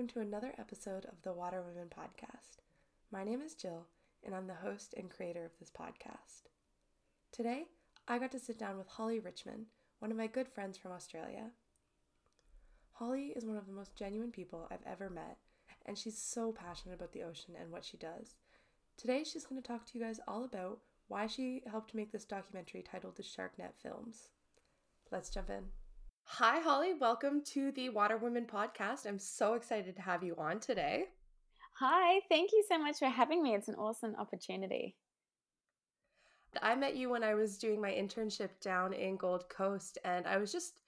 welcome to another episode of the Water Women podcast. My name is Jill, and I'm the host and creator of this podcast. Today, I got to sit down with Holly Richmond, one of my good friends from Australia. Holly is one of the most genuine people I've ever met, and she's so passionate about the ocean and what she does. Today, she's going to talk to you guys all about why she helped make this documentary titled The Sharknet Films. Let's jump in. Hi, Holly. Welcome to the Water Women podcast. I'm so excited to have you on today. Hi, thank you so much for having me. It's an awesome opportunity. I met you when I was doing my internship down in Gold Coast, and I was just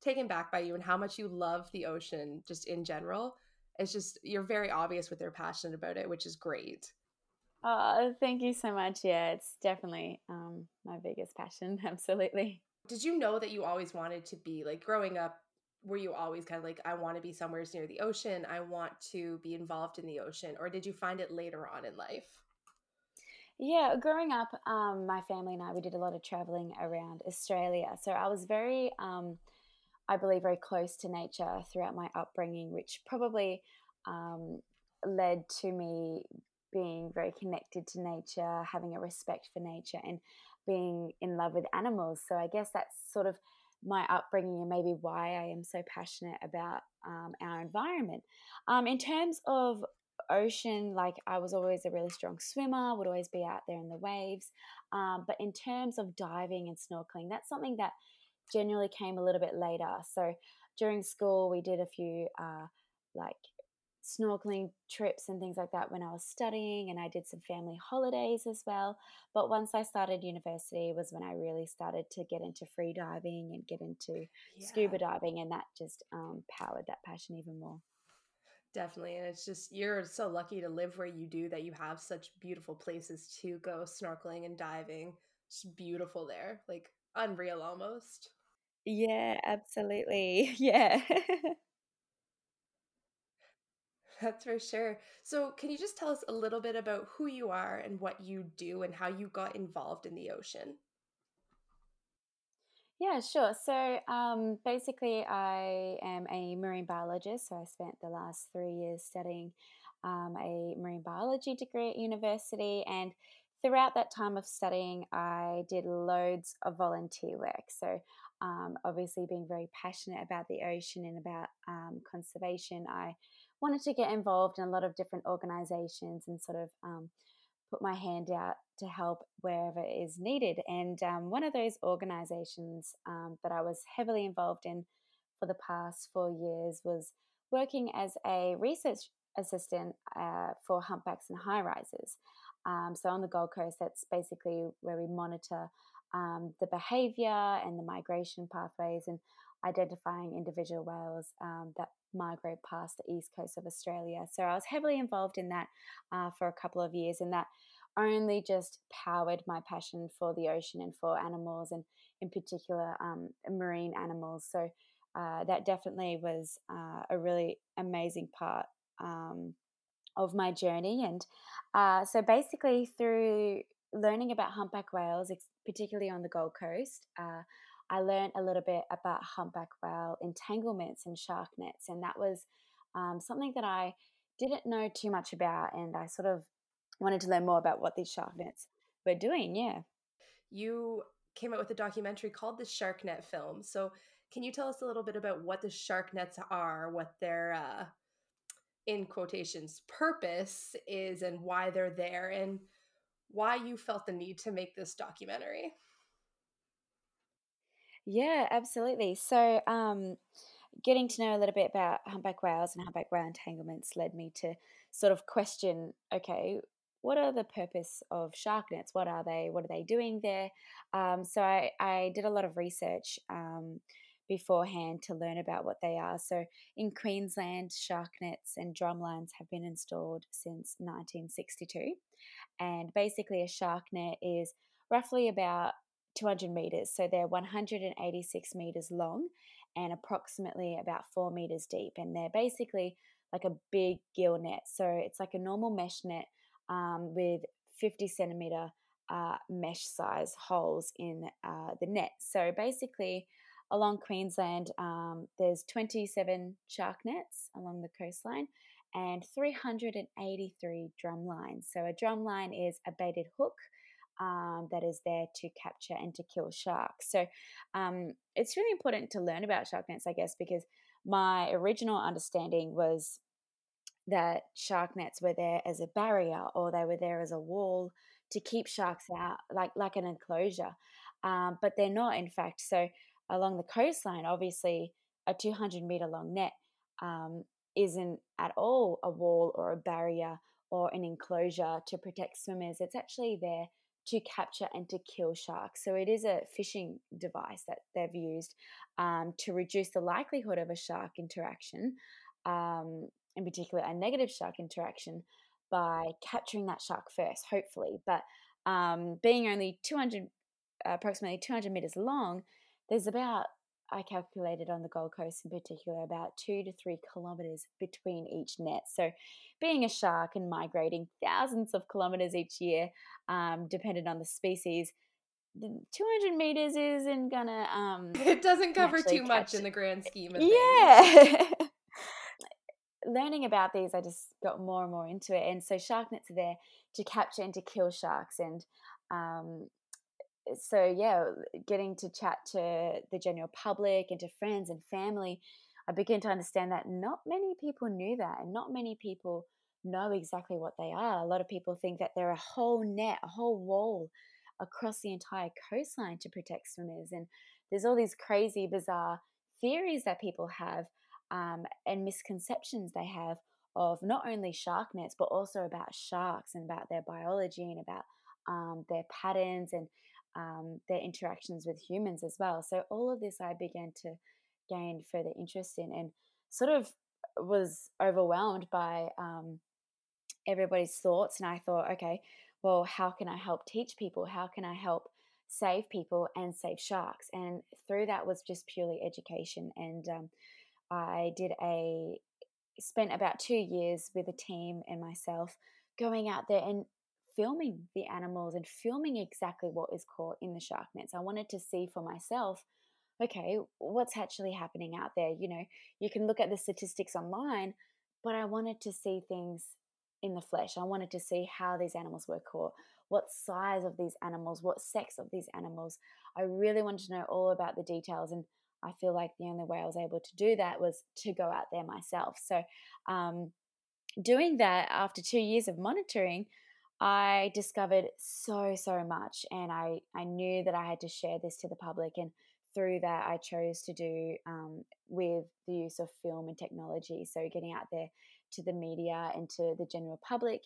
taken back by you and how much you love the ocean just in general. It's just, you're very obvious with your passion about it, which is great. Oh, thank you so much. Yeah, it's definitely um, my biggest passion. Absolutely. Did you know that you always wanted to be like growing up? Were you always kind of like, I want to be somewhere near the ocean? I want to be involved in the ocean? Or did you find it later on in life? Yeah, growing up, um, my family and I, we did a lot of traveling around Australia. So I was very, um, I believe, very close to nature throughout my upbringing, which probably um, led to me being very connected to nature, having a respect for nature, and being in love with animals. So I guess that's sort of my upbringing and maybe why I am so passionate about um, our environment. Um, in terms of ocean, like I was always a really strong swimmer, would always be out there in the waves. Um, but in terms of diving and snorkeling, that's something that generally came a little bit later. So during school, we did a few uh, like snorkeling trips and things like that when I was studying, and I did some family holidays as well. But once I started university, was when I really started to get into free diving and get into yeah. scuba diving, and that just um, powered that passion even more. Definitely. And it's just, you're so lucky to live where you do that you have such beautiful places to go snorkeling and diving. It's beautiful there, like unreal almost. Yeah, absolutely. Yeah. That's for sure. So, can you just tell us a little bit about who you are and what you do and how you got involved in the ocean? Yeah, sure. So, um, basically, I am a marine biologist. So, I spent the last three years studying um, a marine biology degree at university. And throughout that time of studying, I did loads of volunteer work. So, um, obviously, being very passionate about the ocean and about um, conservation, I wanted to get involved in a lot of different organizations and sort of um, put my hand out to help wherever is needed. And um, one of those organizations um, that I was heavily involved in for the past four years was working as a research assistant uh, for humpbacks and high rises. Um, so on the Gold Coast, that's basically where we monitor um, the behavior and the migration pathways and identifying individual whales um, that migrate past the east coast of Australia. So I was heavily involved in that uh, for a couple of years, and that only just powered my passion for the ocean and for animals, and in particular um, marine animals. So uh, that definitely was uh, a really amazing part. Um, of my journey, and uh, so basically through learning about humpback whales, particularly on the Gold Coast, uh, I learned a little bit about humpback whale entanglements and shark nets, and that was um, something that I didn't know too much about, and I sort of wanted to learn more about what these shark nets were doing. Yeah, you came out with a documentary called the Shark Net Film. So, can you tell us a little bit about what the shark nets are, what their uh, in quotations purpose is, and why they're there, and why you felt the need to make this documentary? Yeah, absolutely. So, um, getting to know a little bit about humpback whales and humpback whale entanglements led me to sort of question okay, what are the purpose of shark nets? What are they? What are they doing there? Um, so, I, I did a lot of research um, beforehand to learn about what they are. So, in Queensland, shark nets and drumlines have been installed since 1962. And basically, a shark net is roughly about 200 meters. So they're 186 meters long and approximately about four meters deep. And they're basically like a big gill net. So it's like a normal mesh net um, with 50 centimeter uh, mesh size holes in uh, the net. So basically, along Queensland, um, there's 27 shark nets along the coastline and 383 drum lines. So a drum line is a baited hook um, that is there to capture and to kill sharks. So um, it's really important to learn about shark nets, I guess, because my original understanding was that shark nets were there as a barrier or they were there as a wall to keep sharks out, like like an enclosure. Um, but they're not, in fact. So along the coastline, obviously, a 200 meter long net um, isn't at all a wall or a barrier or an enclosure to protect swimmers. It's actually there to capture and to kill sharks. So it is a fishing device that they've used um, to reduce the likelihood of a shark interaction, um, in particular a negative shark interaction, by capturing that shark first, hopefully. But um, being only 200, approximately 200 meters long, there's about I calculated on the Gold Coast in particular about two to three kilometers between each net. So, being a shark and migrating thousands of kilometers each year, um, dependent on the species, 200 meters isn't gonna. Um, it doesn't cover too much in the grand scheme of things. Yeah. Learning about these, I just got more and more into it. And so, shark nets are there to capture and to kill sharks. And um, so yeah, getting to chat to the general public and to friends and family, I begin to understand that not many people knew that, and not many people know exactly what they are. A lot of people think that they're a whole net, a whole wall across the entire coastline to protect swimmers, and there's all these crazy, bizarre theories that people have um, and misconceptions they have of not only shark nets but also about sharks and about their biology and about um, their patterns and um, their interactions with humans as well. So all of this I began to gain further interest in and sort of was overwhelmed by um, everybody's thoughts. And I thought, okay, well, how can I help teach people? How can I help save people and save sharks? And through that was just purely education. And um, I did a spent about two years with a team and myself going out there and filming the animals and filming exactly what is caught in the shark nets. I wanted to see for myself, okay, what's actually happening out there. You know, you can look at the statistics online, but I wanted to see things in the flesh. I wanted to see how these animals were caught, what size of these animals, what sex of these animals. I really wanted to know all about the details. And I feel like the only way I was able to do that was to go out there myself. So, um, doing that after two years of monitoring, I discovered so, so much. And I, I knew that I had to share this to the public. And through that, I chose to do um, with the use of film and technology. So, getting out there to the media and to the general public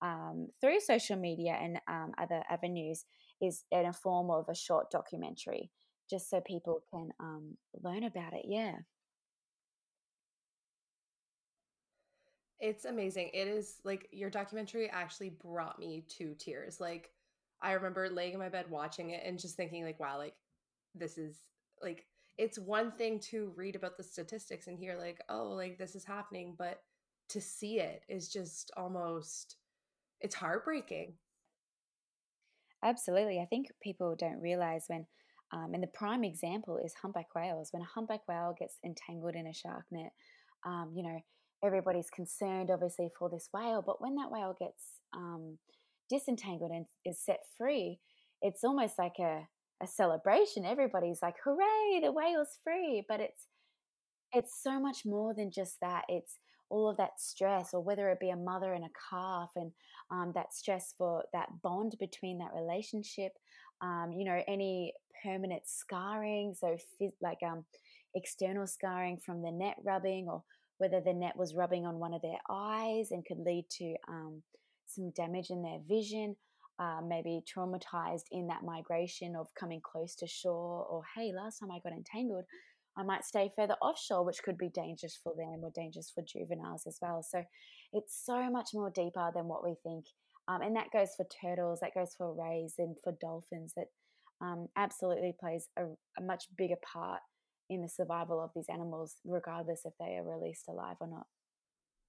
um, through social media and um, other avenues is in a form of a short documentary, just so people can um, learn about it. Yeah. It's amazing. It is like your documentary actually brought me to tears. Like I remember laying in my bed watching it and just thinking like wow, like this is like it's one thing to read about the statistics and hear like oh, like this is happening, but to see it is just almost it's heartbreaking. Absolutely. I think people don't realize when um, and the prime example is humpback whales. When a humpback whale gets entangled in a shark net, um, you know, everybody's concerned, obviously, for this whale. But when that whale gets um, disentangled and is set free, it's almost like a, a celebration. Everybody's like, "Hooray! The whale's free!" But it's it's so much more than just that. It's all of that stress, or whether it be a mother and a calf, and um, that stress for that bond between that relationship. Um, you know, any permanent scarring, so like um, external scarring from the net rubbing, or whether the net was rubbing on one of their eyes and could lead to um, some damage in their vision, uh, maybe traumatized in that migration of coming close to shore, or hey, last time I got entangled, I might stay further offshore, which could be dangerous for them or dangerous for juveniles as well. So it's so much more deeper than what we think. Um, and that goes for turtles, that goes for rays, and for dolphins, that um, absolutely plays a, a much bigger part in the survival of these animals, regardless if they are released alive or not.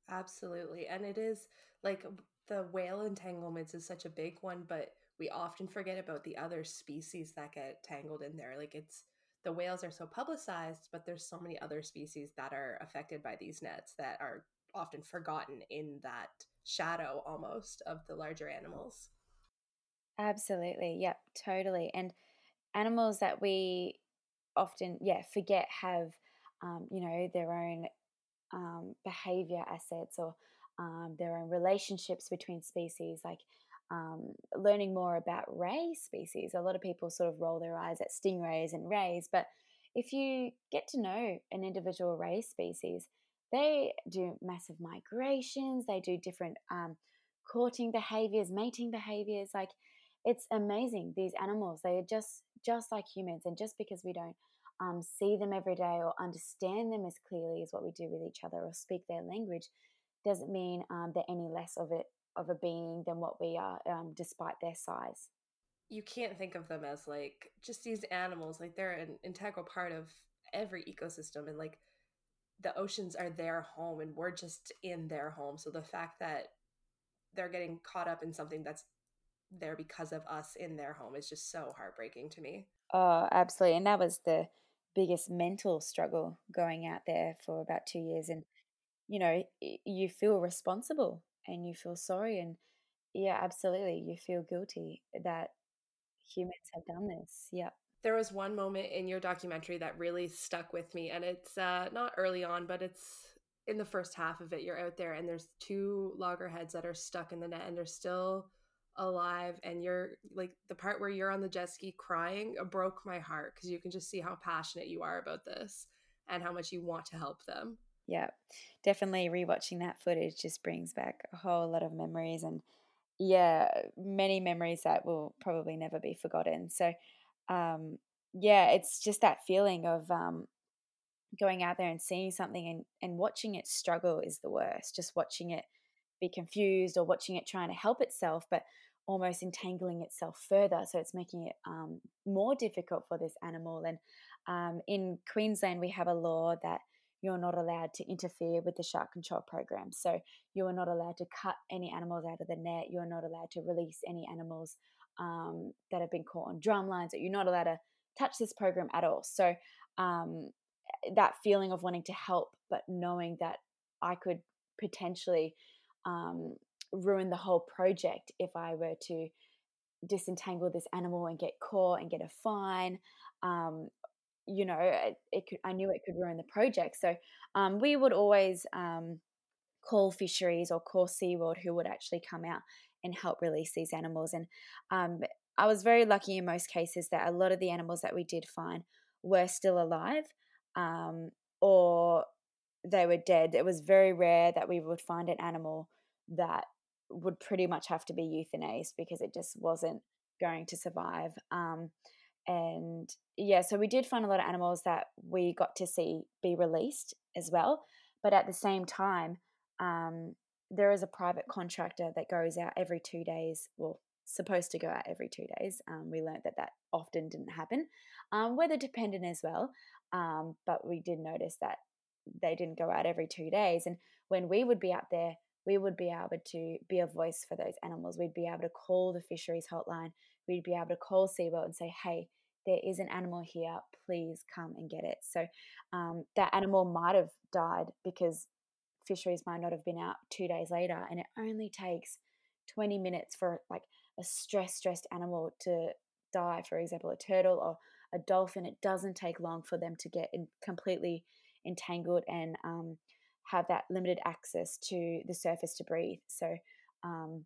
Absolutely. And it is like the whale entanglements is such a big one, but we often forget about the other species that get tangled in there. Like it's the whales are so publicized, but there's so many other species that are affected by these nets that are often forgotten in that shadow almost of the larger animals. Absolutely. Yep, totally. And animals that we often, yeah, forget have, um, you know, their own um, behavior assets or um, their own relationships between species, like um, learning more about ray species. A lot of people sort of roll their eyes at stingrays and rays, but if you get to know an individual ray species, they do massive migrations, they do different um, courting behaviors, mating behaviors. Like it's amazing. These animals, they are just just like humans, and just because we don't um, see them every day or understand them as clearly as what we do with each other or speak their language, doesn't mean um, they're any less of it of a being than what we are, um, despite their size. You can't think of them as like just these animals. Like they're an integral part of every ecosystem, and like the oceans are their home, and we're just in their home. So the fact that they're getting caught up in something that's there because of us in their home is just so heartbreaking to me. Oh, absolutely. And that was the biggest mental struggle going out there for about two years. And, you know, you feel responsible and you feel sorry. And yeah, absolutely. You feel guilty that humans have done this. Yep. There was one moment in your documentary that really stuck with me. And it's uh, not early on, but it's in the first half of it. You're out there and there's two loggerheads that are stuck in the net and they're still alive and you're like the part where you're on the jet ski crying broke my heart because you can just see how passionate you are about this and how much you want to help them. Yeah definitely rewatching that footage just brings back a whole lot of memories and yeah many memories that will probably never be forgotten. So um yeah it's just that feeling of um going out there and seeing something and, and watching it struggle is the worst just watching it be confused or watching it trying to help itself but almost entangling itself further. So it's making it um, more difficult for this animal. And um, in Queensland, we have a law that you're not allowed to interfere with the shark control program. So you are not allowed to cut any animals out of the net. You're not allowed to release any animals um, that have been caught on drum lines. You're not allowed to touch this program at all. So um, that feeling of wanting to help, but knowing that I could potentially um, ruin the whole project if I were to disentangle this animal and get caught and get a fine. Um, you know, it, it, could. I knew it could ruin the project. So um, we would always um, call fisheries or call SeaWorld who would actually come out and help release these animals. And um, I was very lucky in most cases that a lot of the animals that we did find were still alive um, or they were dead. It was very rare that we would find an animal that would pretty much have to be euthanized because it just wasn't going to survive. Um, and yeah, so we did find a lot of animals that we got to see be released as well. But at the same time, um, there is a private contractor that goes out every two days. Well, supposed to go out every two days. Um, we learned that that often didn't happen. Um, weather dependent as well, um, but we did notice that they didn't go out every two days. And when we would be out there, we would be able to be a voice for those animals. We'd be able to call the fisheries hotline. We'd be able to call SeaWorld and say, hey, there is an animal here. Please come and get it. So um, that animal might have died because fisheries might not have been out two days later. And it only takes 20 minutes for like a stress stressed animal to die, for example, a turtle or a dolphin. It doesn't take long for them to get in completely entangled and um, have that limited access to the surface to breathe. So, um,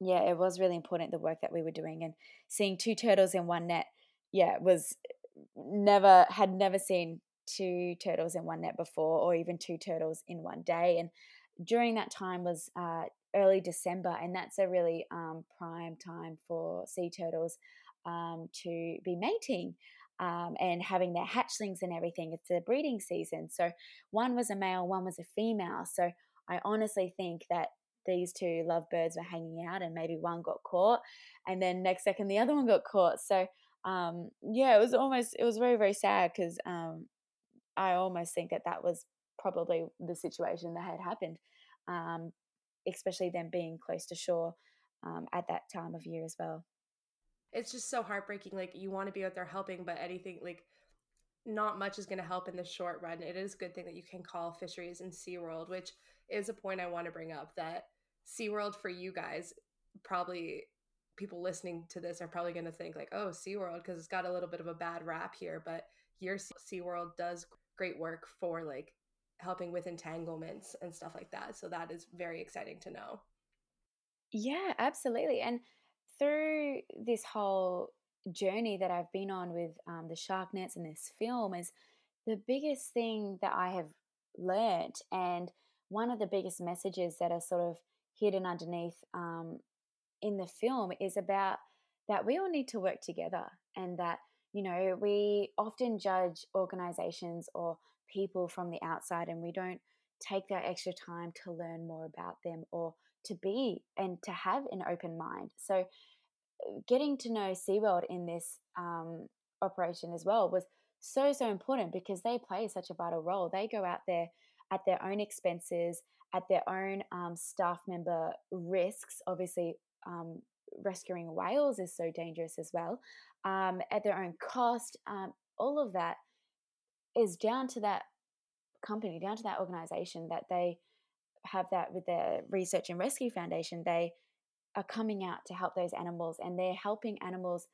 yeah, it was really important the work that we were doing and seeing two turtles in one net. Yeah, was never had never seen two turtles in one net before, or even two turtles in one day. And during that time was uh, early December, and that's a really um, prime time for sea turtles um, to be mating um, and having their hatchlings and everything. It's a breeding season. So one was a male, one was a female. So I honestly think that these two lovebirds were hanging out and maybe one got caught and then next second the other one got caught. So um, yeah, it was almost, it was very, very sad because um, I almost think that that was probably the situation that had happened, um, especially them being close to shore um, at that time of year as well it's just so heartbreaking like you want to be out there helping but anything like not much is going to help in the short run, it is a good thing that you can call fisheries in SeaWorld, which is a point I want to bring up that SeaWorld for you guys probably people listening to this are probably going to think like, oh, SeaWorld, because it's got a little bit of a bad rap here, but your SeaWorld does great work for like helping with entanglements and stuff like that. So that is very exciting to know. Yeah, absolutely. And through this whole journey that I've been on with um, the shark nets and this film is the biggest thing that I have learned and one of the biggest messages that are sort of hidden underneath um, in the film is about that we all need to work together and that you know we often judge organizations or people from the outside and we don't take that extra time to learn more about them or to be and to have an open mind so getting to know SeaWorld in this um, operation as well was so, so important because they play such a vital role. They go out there at their own expenses, at their own um, staff member risks. Obviously, um, rescuing whales is so dangerous as well, um, at their own cost. Um, all of that is down to that company, down to that organization that they have that with their research and rescue foundation. They are coming out to help those animals and they're helping animals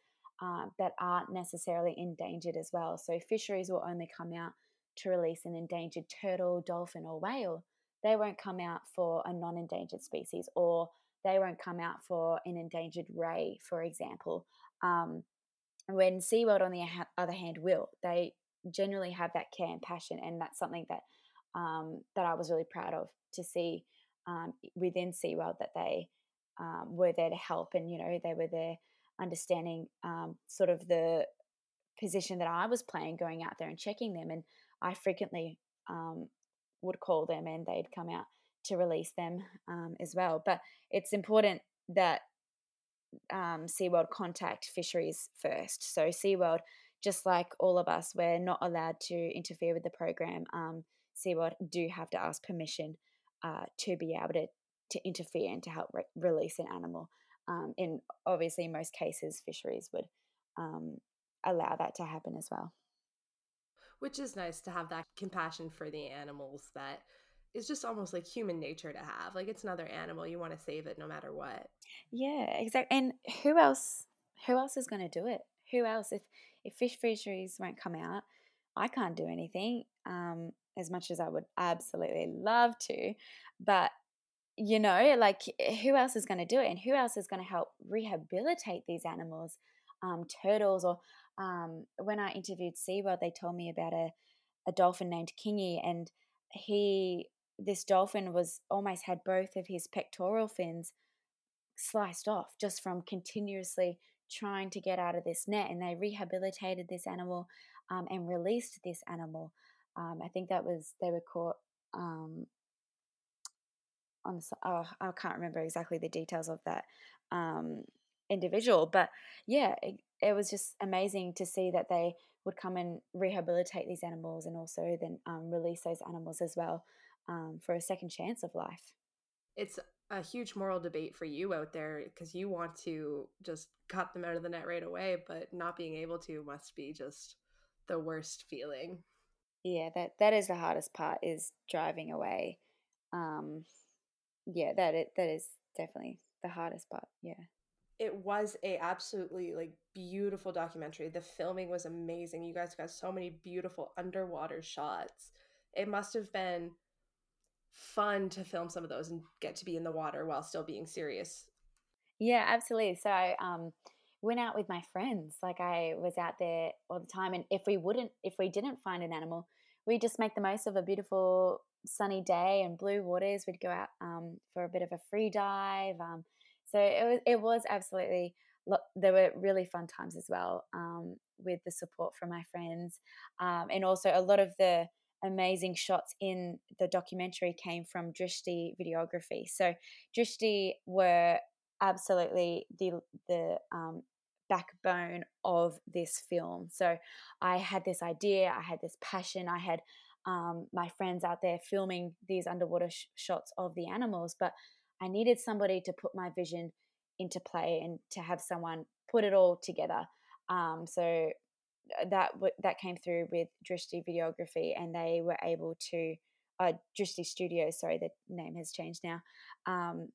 uh, that aren't necessarily endangered as well. So fisheries will only come out to release an endangered turtle, dolphin, or whale. They won't come out for a non endangered species or they won't come out for an endangered ray, for example. Um, when SeaWorld, on the other hand, will. They generally have that care and passion, and that's something that um, that I was really proud of to see um, within SeaWorld that they um, were there to help and you know they were there understanding um, sort of the position that I was playing going out there and checking them and I frequently um, would call them and they'd come out to release them um, as well. But it's important that um, SeaWorld contact fisheries first. So SeaWorld just like all of us we're not allowed to interfere with the program um, SeaWorld do have to ask permission uh, to be able to to interfere and to help re- release an animal. Um, in obviously, most cases, fisheries would um, allow that to happen as well. Which is nice to have that compassion for the animals that is just almost like human nature to have. Like it's another animal, you want to save it no matter what. Yeah, exactly. And who else? Who else is going to do it? Who else? If if fish fisheries won't come out, I can't do anything. Um, as much as I would absolutely love to, but you know, like who else is going to do it, and who else is going to help rehabilitate these animals, um, turtles, or um, when I interviewed SeaWorld, they told me about a a dolphin named Kingy, and he this dolphin was almost had both of his pectoral fins sliced off just from continuously trying to get out of this net and they rehabilitated this animal um, and released this animal um, i think that was they were caught um, on the oh, I can't remember exactly the details of that um, individual, but yeah, it, it, was just amazing to see that they would come and rehabilitate these animals and also then um, release those animals as well um, for a second chance of life. It's a huge moral debate for you out there because you want to just cut them out of the net right away, but not being able to must be just the worst feeling. Yeah, that that is the hardest part is driving away. Um, yeah, that it that is definitely the hardest part. Yeah. It was a absolutely like beautiful documentary. The filming was amazing. You guys got so many beautiful underwater shots. It must have been fun to film some of those and get to be in the water while still being serious. Yeah, absolutely. So I um went out with my friends. Like I was out there all the time and if we wouldn't if we didn't find an animal, we just make the most of a beautiful sunny day and blue waters. We'd go out um, for a bit of a free dive. Um, so it was it was absolutely there were really fun times as well um, with the support from my friends, um, and also a lot of the amazing shots in the documentary came from Drishti videography. So Drishti were absolutely the the um, backbone of this film. So I had this idea, I had this passion, I had um, my friends out there filming these underwater sh- shots of the animals, but I needed somebody to put my vision into play and to have someone put it all together. Um, so that that came through with Drishti Videography, and they were able to uh, Drishti Studio. Sorry, the name has changed now. Um,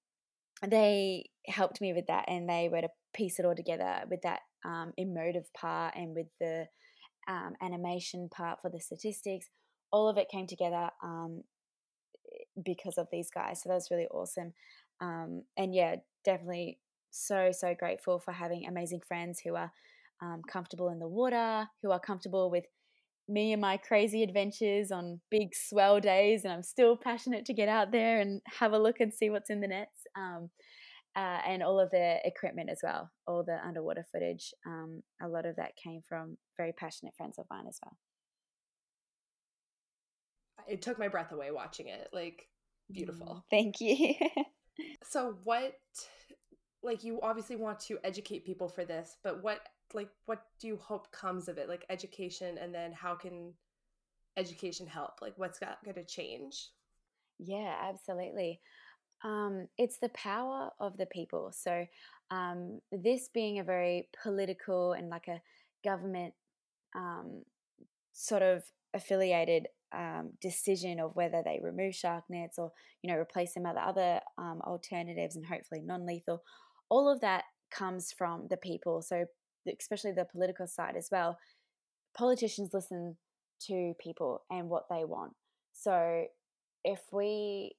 they helped me with that, and they were to piece it all together with that um, emotive part and with the um, animation part for the statistics. All of it came together um, because of these guys. So that was really awesome. Um, and yeah, definitely so so grateful for having amazing friends who are um, comfortable in the water, who are comfortable with me and my crazy adventures on big swell days, and I'm still passionate to get out there and have a look and see what's in the nets. Uh, and all of the equipment as well, all the underwater footage. Um, a lot of that came from very passionate friends of mine as well. It took my breath away watching it. Like, beautiful. Mm, thank you. so, what, like, you obviously want to educate people for this, but what like what do you hope comes of it like education and then how can education help like what's going to change yeah absolutely um, it's the power of the people so um, this being a very political and like a government um, sort of affiliated um, decision of whether they remove shark nets or you know replace them with other um, alternatives and hopefully non-lethal all of that comes from the people so especially the political side as well, politicians listen to people and what they want. So if we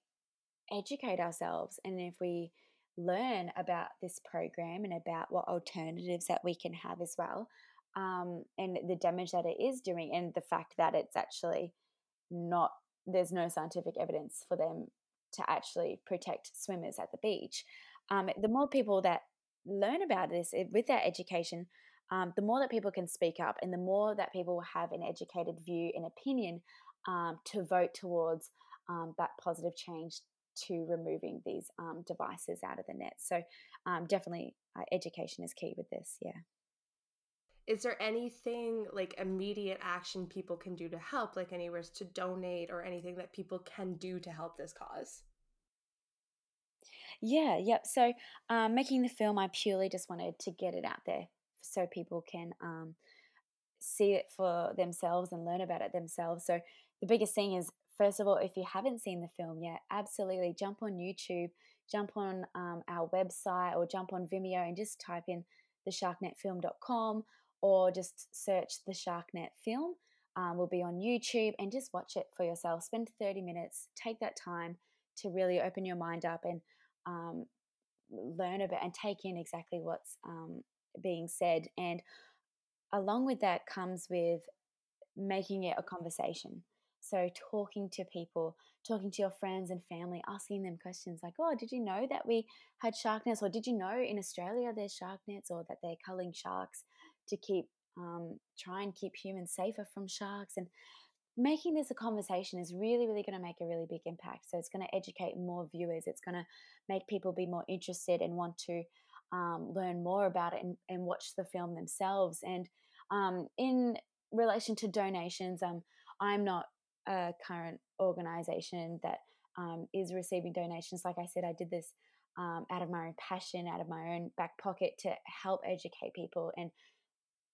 educate ourselves and if we learn about this program and about what alternatives that we can have as well, um, and the damage that it is doing, and the fact that it's actually not, there's no scientific evidence for them to actually protect swimmers at the beach. Um, the more people that learn about this eh, with that education, um, the more that people can speak up and the more that people will have an educated view and opinion um, to vote towards um, that positive change to removing these um, devices out of the net. So, um, definitely, uh, education is key with this. Yeah. Is there anything like immediate action people can do to help, like anywhere to donate or anything that people can do to help this cause? Yeah, yep. So, um, making the film, I purely just wanted to get it out there so people can um, see it for themselves and learn about it themselves. So, the biggest thing is, first of all, if you haven't seen the film yet, absolutely jump on YouTube, jump on um, our website, or jump on Vimeo and just type in thesharknetfilm.com or just search the Sharknet film. Um, we'll be on YouTube and just watch it for yourself. Spend 30 minutes, take that time to really open your mind up and um, learn about and take in exactly what's um, being said. And along with that comes with making it a conversation. So, talking to people, talking to your friends and family, asking them questions like, Oh, did you know that we had shark nets? Or did you know in Australia there's shark nets or that they're culling sharks to keep, um, try and keep humans safer from sharks? And making this a conversation is really, really going to make a really big impact. So, it's going to educate more viewers, it's going to make people be more interested and want to um, learn more about it and, and, watch the film themselves. And um, in relation to donations, um, I'm not a current organization that um, is receiving donations. Like I said, I did this um, out of my own passion, out of my own back pocket to help educate people. And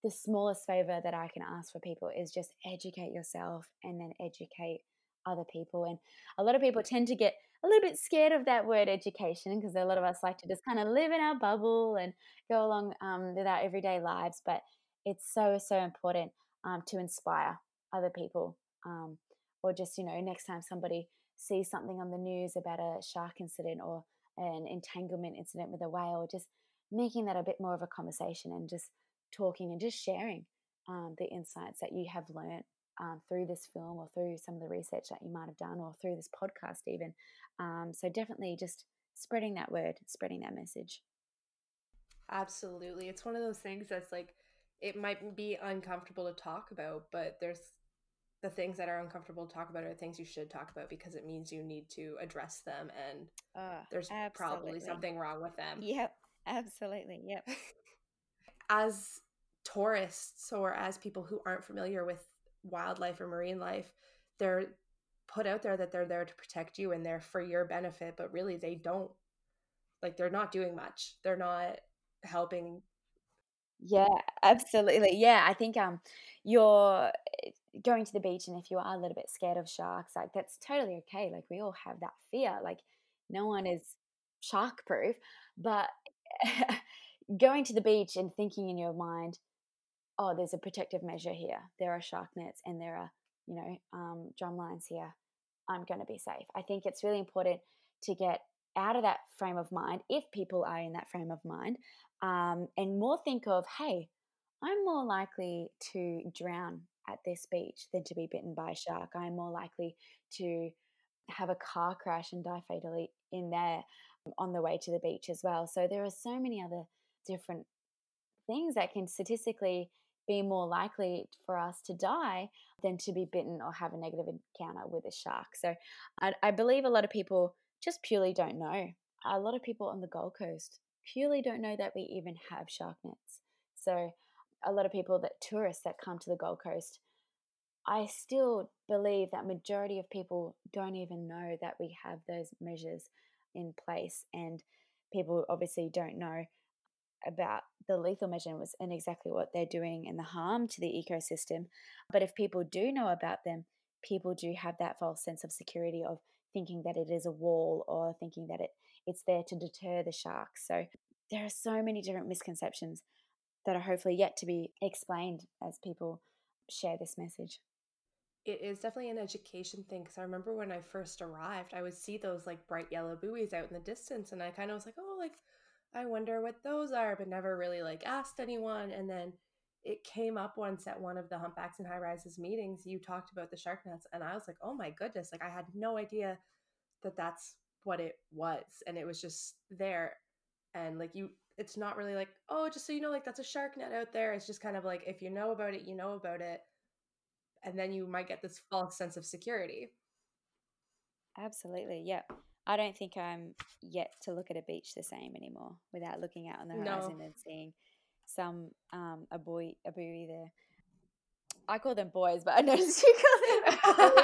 the smallest favor that I can ask for people is just educate yourself and then educate other people. And a lot of people tend to get a little bit scared of that word education because a lot of us like to just kind of live in our bubble and go along um, with our everyday lives. But it's so, so important um, to inspire other people. Um, or just, you know, next time somebody sees something on the news about a shark incident or an entanglement incident with a whale, just making that a bit more of a conversation and just talking and just sharing um, the insights that you have learned um, through this film or through some of the research that you might have done or through this podcast, even. Um, so, definitely just spreading that word, spreading that message. Absolutely. It's one of those things that's like, it might be uncomfortable to talk about, but there's the things that are uncomfortable to talk about are things you should talk about because it means you need to address them and uh, there's absolutely. probably something wrong with them. Yep, absolutely. Yep. as tourists or as people who aren't familiar with wildlife or marine life, they're put out there that they're there to protect you and they're for your benefit, but really they don't like they're not doing much. They're not helping Yeah, absolutely. Yeah, I think um you're eh, going to the beach and if you are a little bit scared of sharks, like that's totally okay. Like we all have that fear. Like no one is shark proof, but going to the beach and thinking in your mind, oh, there's a protective measure here. There are shark nets and there are, you know, um, drum lines here. I'm going to be safe. I think it's really important to get out of that frame of mind if people are in that frame of mind um, and more think of, hey, I'm more likely to drown at this beach than to be bitten by a shark. I'm more likely to have a car crash and die fatally in there um, on the way to the beach as well. So there are so many other different things that can statistically be more likely for us to die than to be bitten or have a negative encounter with a shark. So I, I believe a lot of people just purely don't know. A lot of people on the Gold Coast purely don't know that we even have shark nets. So a lot of people that tourists that come to the Gold Coast, I still believe that majority of people don't even know that we have those measures in place and people obviously don't know about the lethal measures and exactly what they're doing and the harm to the ecosystem. But if people do know about them, people do have that false sense of security of thinking that it is a wall or thinking that it it's there to deter the sharks. So there are so many different misconceptions that are hopefully yet to be explained as people share this message. It is definitely an education thing because I remember when I first arrived, I would see those like bright yellow buoys out in the distance, and I kind of was like, oh, like I wonder what those are, but never really like asked anyone. And then it came up once at one of the humpbacks and high rises meetings. You talked about the shark nets, and I was like, oh my goodness, like I had no idea that that's what it was, and it was just there. And like you, it's not really like, oh, just so you know, like that's a shark net out there. It's just kind of like if you know about it, you know about it, and then you might get this false sense of security. Absolutely, yeah. I don't think I'm yet to look at a beach the same anymore without looking out on the horizon no. and seeing some um a boy a buoy there. I call them boys, but I noticed you call them.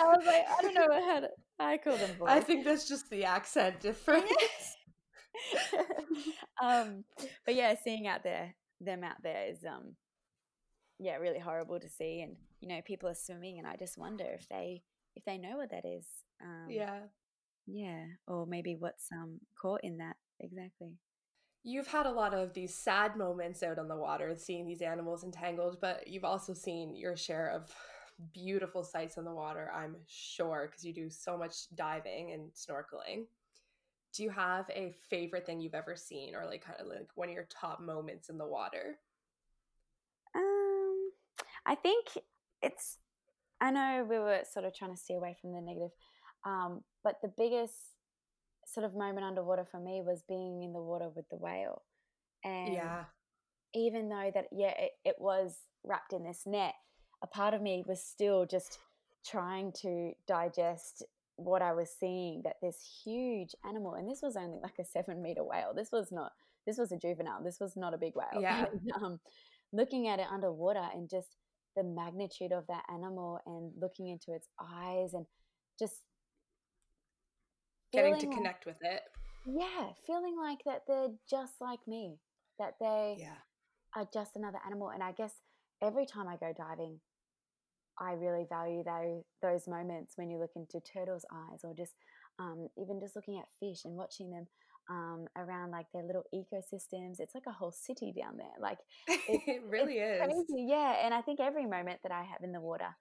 I was like, I don't know how to. I call them boys. I think that's just the accent difference. um, but yeah, seeing out there them out there is um, yeah, really horrible to see, and you know, people are swimming, and I just wonder if they if they know what that is. Um, yeah, yeah, or maybe what's um caught in that exactly. You've had a lot of these sad moments out on the water, seeing these animals entangled, but you've also seen your share of beautiful sights on the water, I'm sure, because you do so much diving and snorkeling. Do you have a favorite thing you've ever seen, or like kind of like one of your top moments in the water? Um, I think it's. I know we were sort of trying to stay away from the negative, um, but the biggest sort of moment underwater for me was being in the water with the whale. And yeah. even though that, yeah, it, it was wrapped in this net, a part of me was still just trying to digest what I was seeing that this huge animal, and this was only like a seven meter whale. This was not, this was a juvenile. This was not a big whale. Yeah. And, um, looking at it underwater and just the magnitude of that animal and looking into its eyes and just getting to connect with it. Yeah, feeling like that they're just like me, that they yeah. are just another animal. And I guess every time I go diving, I really value those those moments when you look into turtles' eyes, or just um, even just looking at fish and watching them um, around like their little ecosystems. It's like a whole city down there. Like it, it really is. Crazy. Yeah, and I think every moment that I have in the water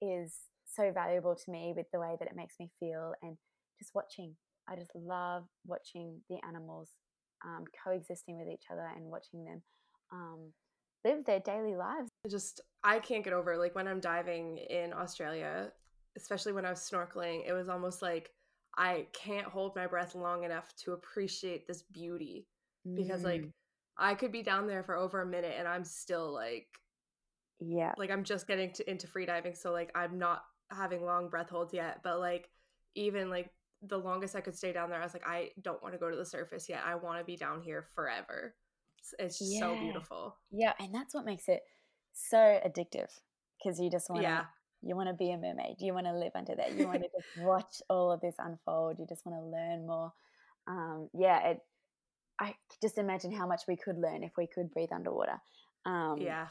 is so valuable to me with the way that it makes me feel and just watching. I just love watching the animals um, coexisting with each other and watching them um, live their daily lives. Just, I can't get over like when I'm diving in Australia, especially when I was snorkeling, it was almost like I can't hold my breath long enough to appreciate this beauty because, like, mm. I could be down there for over a minute and I'm still like, yeah, like I'm just getting to, into free diving, so like I'm not having long breath holds yet, but like even like the longest I could stay down there, I was like, I don't want to go to the surface yet. I want to be down here forever. It's just yeah. so beautiful. Yeah, and that's what makes it so addictive because you just want to. Yeah. You want to be a mermaid. You want to live under there. You want to just watch all of this unfold. You just want to learn more. Um, yeah, it, I just imagine how much we could learn if we could breathe underwater. Um, yeah.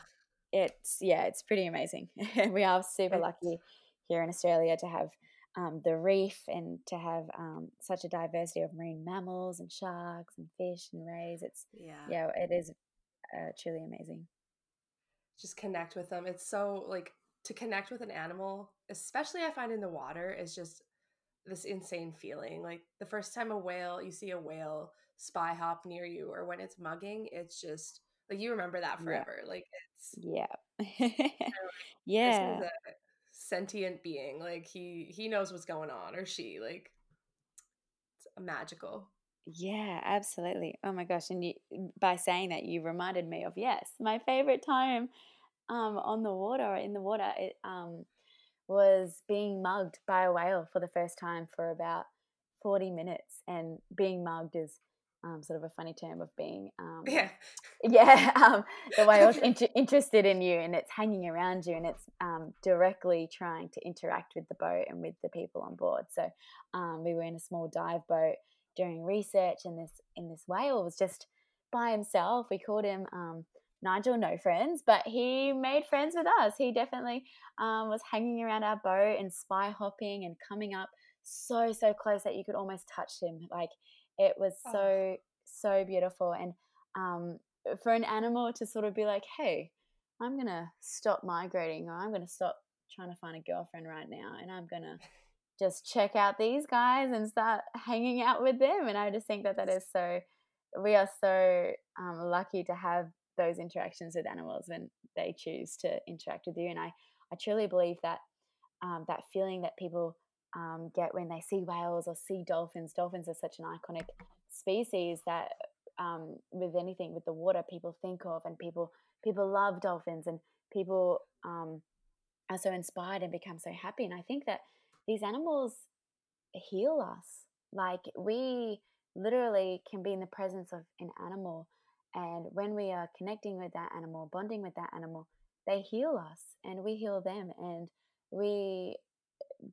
It's yeah, it's pretty amazing. we are super It's- lucky here in Australia to have um, the reef and to have um, such a diversity of marine mammals and sharks and fish and rays. It's Yeah. yeah, it is uh, truly amazing. Just connect with them. It's so like to connect with an animal, especially I find in the water, is just this insane feeling. Like the first time a whale, you see a whale spy hop near you, or when it's mugging, it's just like you remember that Yeah. forever. Like it's Yeah, this yeah, is a sentient being. Like he he knows what's going on, or she. Like it's magical. yeah, absolutely. Oh my gosh! And you, by saying that, you reminded me of yes, my favorite time um, on the water or in the water. It um, was being mugged by a whale for the first time for about forty minutes, and being mugged is um, sort of a funny term of being um, Yeah. yeah um, the whale's inter- interested in you and it's hanging around you and it's um, directly trying to interact with the boat and with the people on board. So um, we were in a small dive boat doing research and this and this whale. Was just by himself. We called him um, nigel no friends but he made friends with us. He definitely um, was hanging around our boat and spy hopping and coming up so so close that you could almost touch him like it was Oh. so so beautiful and um, for an animal to sort of be like, hey, I'm going to stop migrating or I'm going to stop trying to find a girlfriend right now and I'm going to just check out these guys and start hanging out with them. And I just think that that is so, we are so um, lucky to have those interactions with animals when they choose to interact with you. And I, I truly believe that um, that feeling that people um, get when they see whales or see dolphins, dolphins are such an iconic species that um, with anything with the water people think of and people people love dolphins and people um, are so inspired and become so happy. And i think that these animals heal us. Like we literally can be in the presence of an animal and when we are connecting with that animal bonding with that animal they heal us and we heal them and we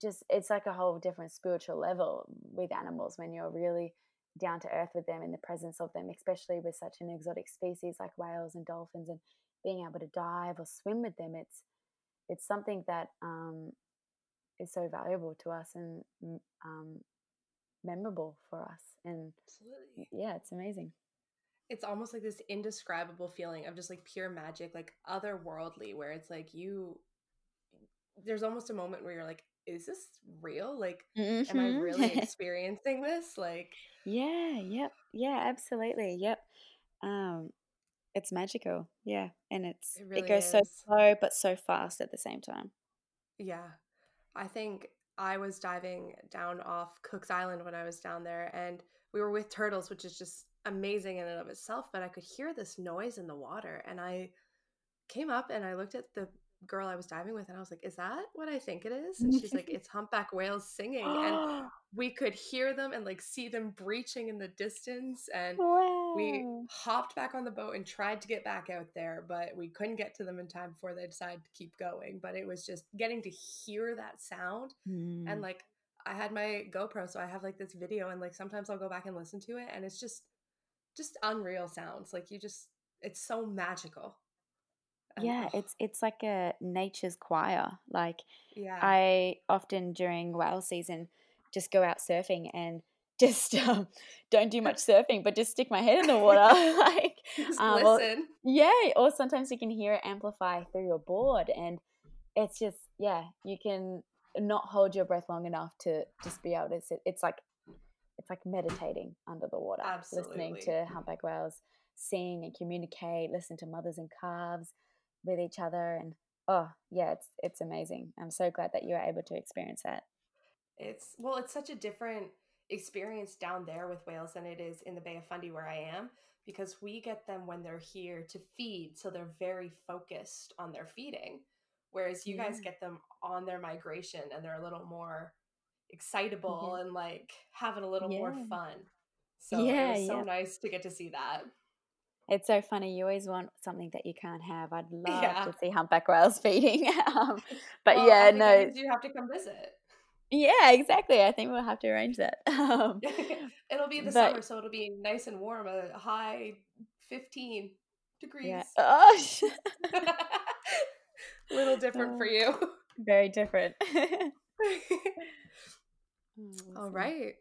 just it's like a whole different spiritual level with animals when you're really down to earth with them in the presence of them, especially with such an exotic species like whales and dolphins, and being able to dive or swim with them. It's it's something that um, is so valuable to us and um, memorable for us. And Absolutely. yeah, it's amazing. It's almost like this indescribable feeling of just like pure magic, like otherworldly, where it's like you there's almost a moment where you're like, is this real? Like, am I Mhm. really experiencing this? Like, yeah, yep, yeah, absolutely, yep. Um, it's magical, yeah, and it's It it really goes so slow but so fast at the same time. yeah. I think I was diving down off Cook's Island when I was down there, and we were with turtles, which is just amazing in and of itself. But I could hear this noise in the water, and I came up and I looked at the girl I was diving with, and I was like, "Is that what I think it is?" And she's like, "It's humpback whales singing," and we could hear them and like see them breaching in the distance, and we hopped back on the boat and tried to get back out there, but we couldn't get to them in time before they decided to keep going. But it was just getting to hear that sound and Mm. like I had my GoPro, so I have like this video, and like sometimes I'll go back and listen to it, and it's just just unreal sounds. Like you just, it's so magical. Yeah, it's it's like a nature's choir. Like yeah, I often during whale season just go out surfing and just um, don't do much surfing, but just stick my head in the water. like just um, or, listen. yeah, or sometimes you can hear it amplify through your board, and it's just yeah, you can not hold your breath long enough to just be able to sit. It's like it's like meditating under the water, listening to humpback whales sing and communicate, listen to mothers and calves with each other, and oh yeah, it's it's amazing. I'm so glad that you were able to experience that. It's well, it's such a different experience down there with whales than it is in the Bay of Fundy where I am because we get them when they're here to feed, so they're very focused on their feeding. Whereas you guys get them on their migration and they're a little more excitable and like having a little more fun. So Yeah, it was so yeah. nice to get to see that. It's so funny. You always want something that you can't have. I'd love Yeah. to see humpback whales feeding. um, but Well, yeah, no, you have to come visit. Yeah, exactly. I think we'll have to arrange that. Um, it'll be the but, summer, so it'll be nice and warm, a high 15 degrees. Yeah. Oh, little different for you. Very different. All right.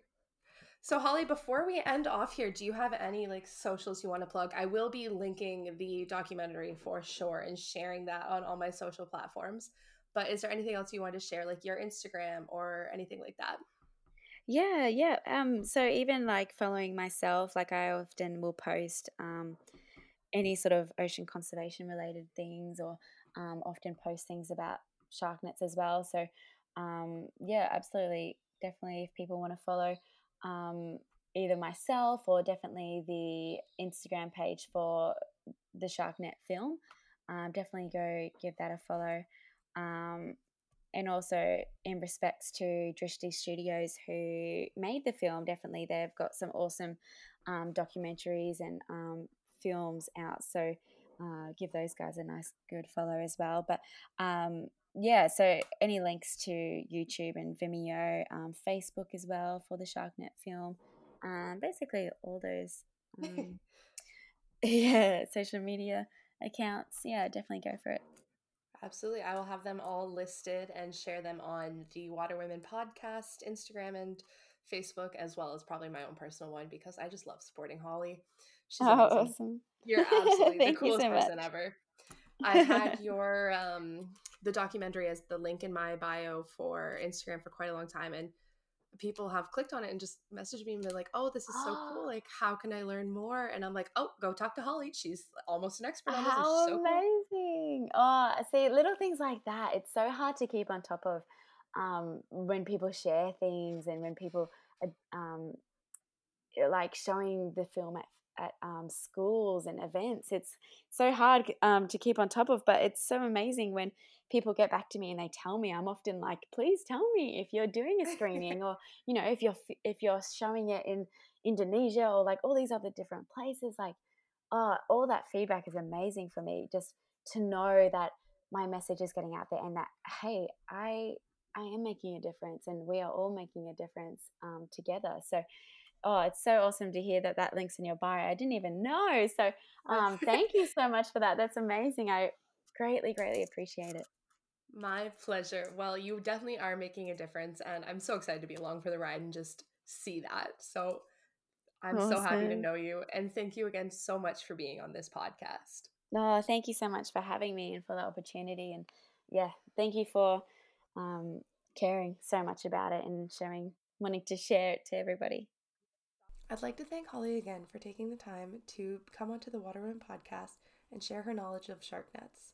So Holly, before we end off here, do you have any like socials you want to plug? I will be linking the documentary for sure and sharing that on all my social platforms. But is there anything else you want to share, like your Instagram or anything like that? Yeah, yeah. Um, so even like following myself, like I often will post um any sort of ocean conservation related things or um, often post things about shark nets as well. So um, yeah, absolutely, definitely. If people want to follow um, either myself or definitely the Instagram page for the Sharknet film, um, definitely go give that a follow. Um, and also in respects to Drishti Studios who made the film, definitely they've got some awesome um, documentaries and um, films out. So uh, give those guys a nice, good follow as well. But um, yeah, so any links to YouTube and Vimeo, um, Facebook as well for the Sharknet film. Um, basically, all those, um, yeah, social media accounts. Yeah, definitely go for it. Absolutely. I will have them all listed and share them on the Water Women podcast, Instagram, and Facebook, as well as probably my own personal one because I just love supporting Holly. She's oh, awesome. You're absolutely the coolest so person ever. I had your um the documentary as the link in my bio for Instagram for quite a long time and people have clicked on it and just messaged me and been like, "Oh, this is so cool! Like, how can I learn more?" And I'm like, "Oh, go talk to Holly. She's almost an expert on this. How so amazing! Cool. Oh, see, little things like that. It's so hard to keep on top of um, when people share things and when people um, like showing the film at at um, schools and events. It's so hard um, to keep on top of, but it's so amazing when people get back to me and they tell me. I'm often like, please tell me if you're doing a screening, or you know, if you're if you're showing it in Indonesia or like all these other different places. Like, oh, all that feedback is amazing for me. Just to know that my message is getting out there and that hey, I I am making a difference, and we are all making a difference um, together. So oh, it's so awesome to hear that that link's in your bio. I didn't even know. So um, thank you so much for that. That's amazing. I greatly, greatly appreciate it. My pleasure. Well, you definitely are making a difference, and I'm so excited to be along for the ride and just see that. So I'm awesome. so happy to know you, and thank you again so much for being on this podcast. No, oh, thank you so much for having me and for the opportunity, and yeah, thank you for um, caring so much about it and showing, wanting to share it to everybody. I'd like to thank Holly again for taking the time to come onto the Water podcast and share her knowledge of shark nets.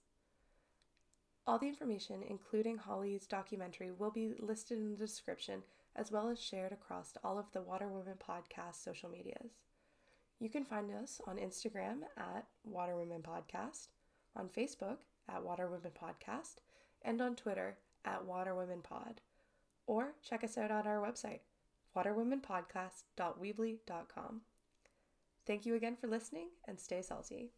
All the information, including Holly's documentary, will be listed in the description as well as shared across all of the Water Women podcast social medias. You can find us on Instagram at Water Women Podcast, on Facebook at Water Women Podcast, and on Twitter at Water Women Pod. Or check us out on our website, waterwomenpodcast.weebly.com. Thank you again for listening and stay salty.